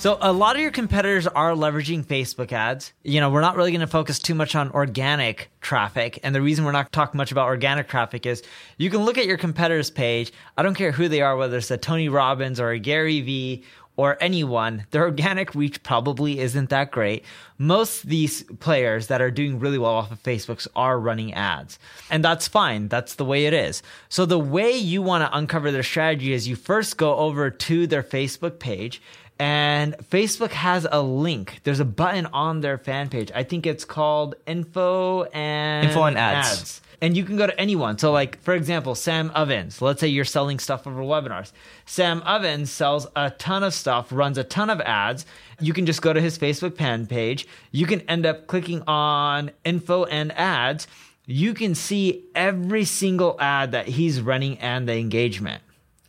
So a lot of your competitors are leveraging Facebook ads. You know, we're not really going to focus too much on organic traffic. And the reason we're not talking much about organic traffic is you can look at your competitor's page. I don't care who they are, whether it's a Tony Robbins or a Gary Vee or anyone, their organic reach probably isn't that great. Most of these players that are doing really well off of Facebooks are running ads. And that's fine. That's the way it is. So the way you want to uncover their strategy is you first go over to their Facebook page and Facebook has a link. There's a button on their fan page. I think it's called info and info and ads. ads. And you can go to anyone. So, like for example, Sam Ovens. Let's say you're selling stuff over webinars. Sam Ovens sells a ton of stuff, runs a ton of ads. You can just go to his Facebook fan page. You can end up clicking on info and ads. You can see every single ad that he's running and the engagement.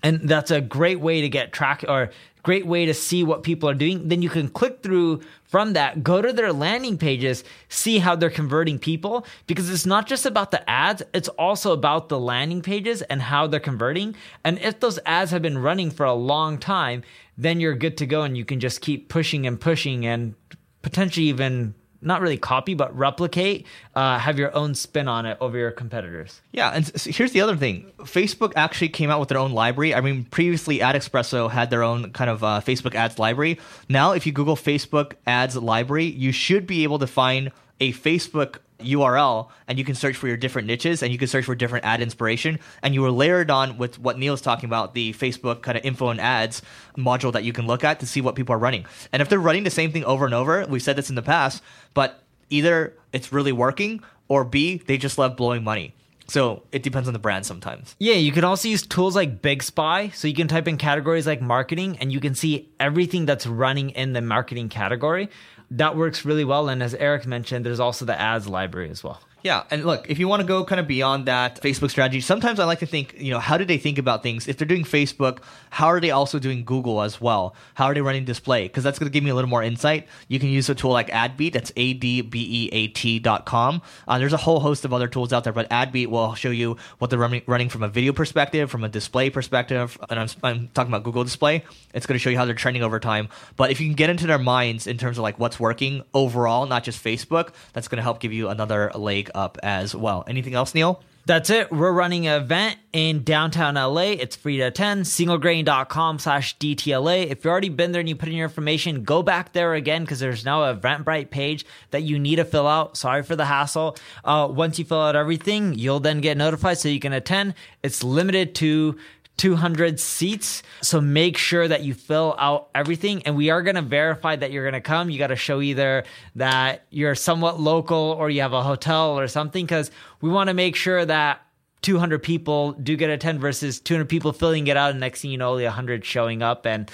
And that's a great way to get track or great way to see what people are doing. Then you can click through from that, go to their landing pages, see how they're converting people because it's not just about the ads, it's also about the landing pages and how they're converting. And if those ads have been running for a long time, then you're good to go and you can just keep pushing and pushing and potentially even not really copy, but replicate, uh, have your own spin on it over your competitors. Yeah, and here's the other thing: Facebook actually came out with their own library. I mean, previously AdEspresso had their own kind of uh, Facebook ads library. Now, if you Google Facebook ads library, you should be able to find a Facebook URL and you can search for your different niches and you can search for different ad inspiration and you were layered on with what Neil's talking about the Facebook kind of info and ads module that you can look at to see what people are running. And if they're running the same thing over and over, we've said this in the past, but either it's really working or B, they just love blowing money. So it depends on the brand sometimes. Yeah, you can also use tools like Big Spy. So you can type in categories like marketing and you can see everything that's running in the marketing category that works really well. And as Eric mentioned, there's also the ads library as well. Yeah, and look, if you want to go kind of beyond that Facebook strategy, sometimes I like to think, you know, how do they think about things? If they're doing Facebook, how are they also doing Google as well? How are they running display? Because that's going to give me a little more insight. You can use a tool like AdBeat. That's A D B E A T dot com. Uh, there's a whole host of other tools out there, but AdBeat will show you what they're running, running from a video perspective, from a display perspective, and I'm, I'm talking about Google Display. It's going to show you how they're trending over time. But if you can get into their minds in terms of like what's working overall, not just Facebook, that's going to help give you another leg up as well. Anything else, Neil? That's it. We're running an event in downtown LA. It's free to attend. Singlegrain.com slash DTLA. If you've already been there and you put in your information, go back there again because there's now a Eventbrite page that you need to fill out. Sorry for the hassle. Uh, once you fill out everything, you'll then get notified so you can attend. It's limited to 200 seats. So make sure that you fill out everything. And we are going to verify that you're going to come. You got to show either that you're somewhat local or you have a hotel or something because we want to make sure that 200 people do get attend versus 200 people filling it out. And next thing you know, only 100 showing up and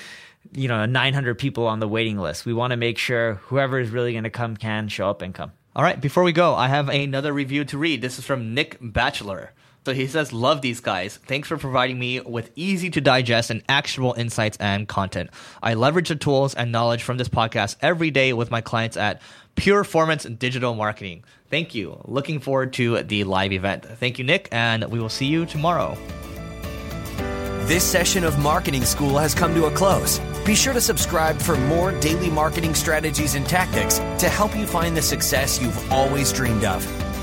you know 900 people on the waiting list. We want to make sure whoever is really going to come can show up and come. All right, before we go, I have another review to read. This is from Nick Batchelor. So he says, Love these guys. Thanks for providing me with easy to digest and actionable insights and content. I leverage the tools and knowledge from this podcast every day with my clients at Pure Performance Digital Marketing. Thank you. Looking forward to the live event. Thank you, Nick, and we will see you tomorrow. This session of Marketing School has come to a close. Be sure to subscribe for more daily marketing strategies and tactics to help you find the success you've always dreamed of.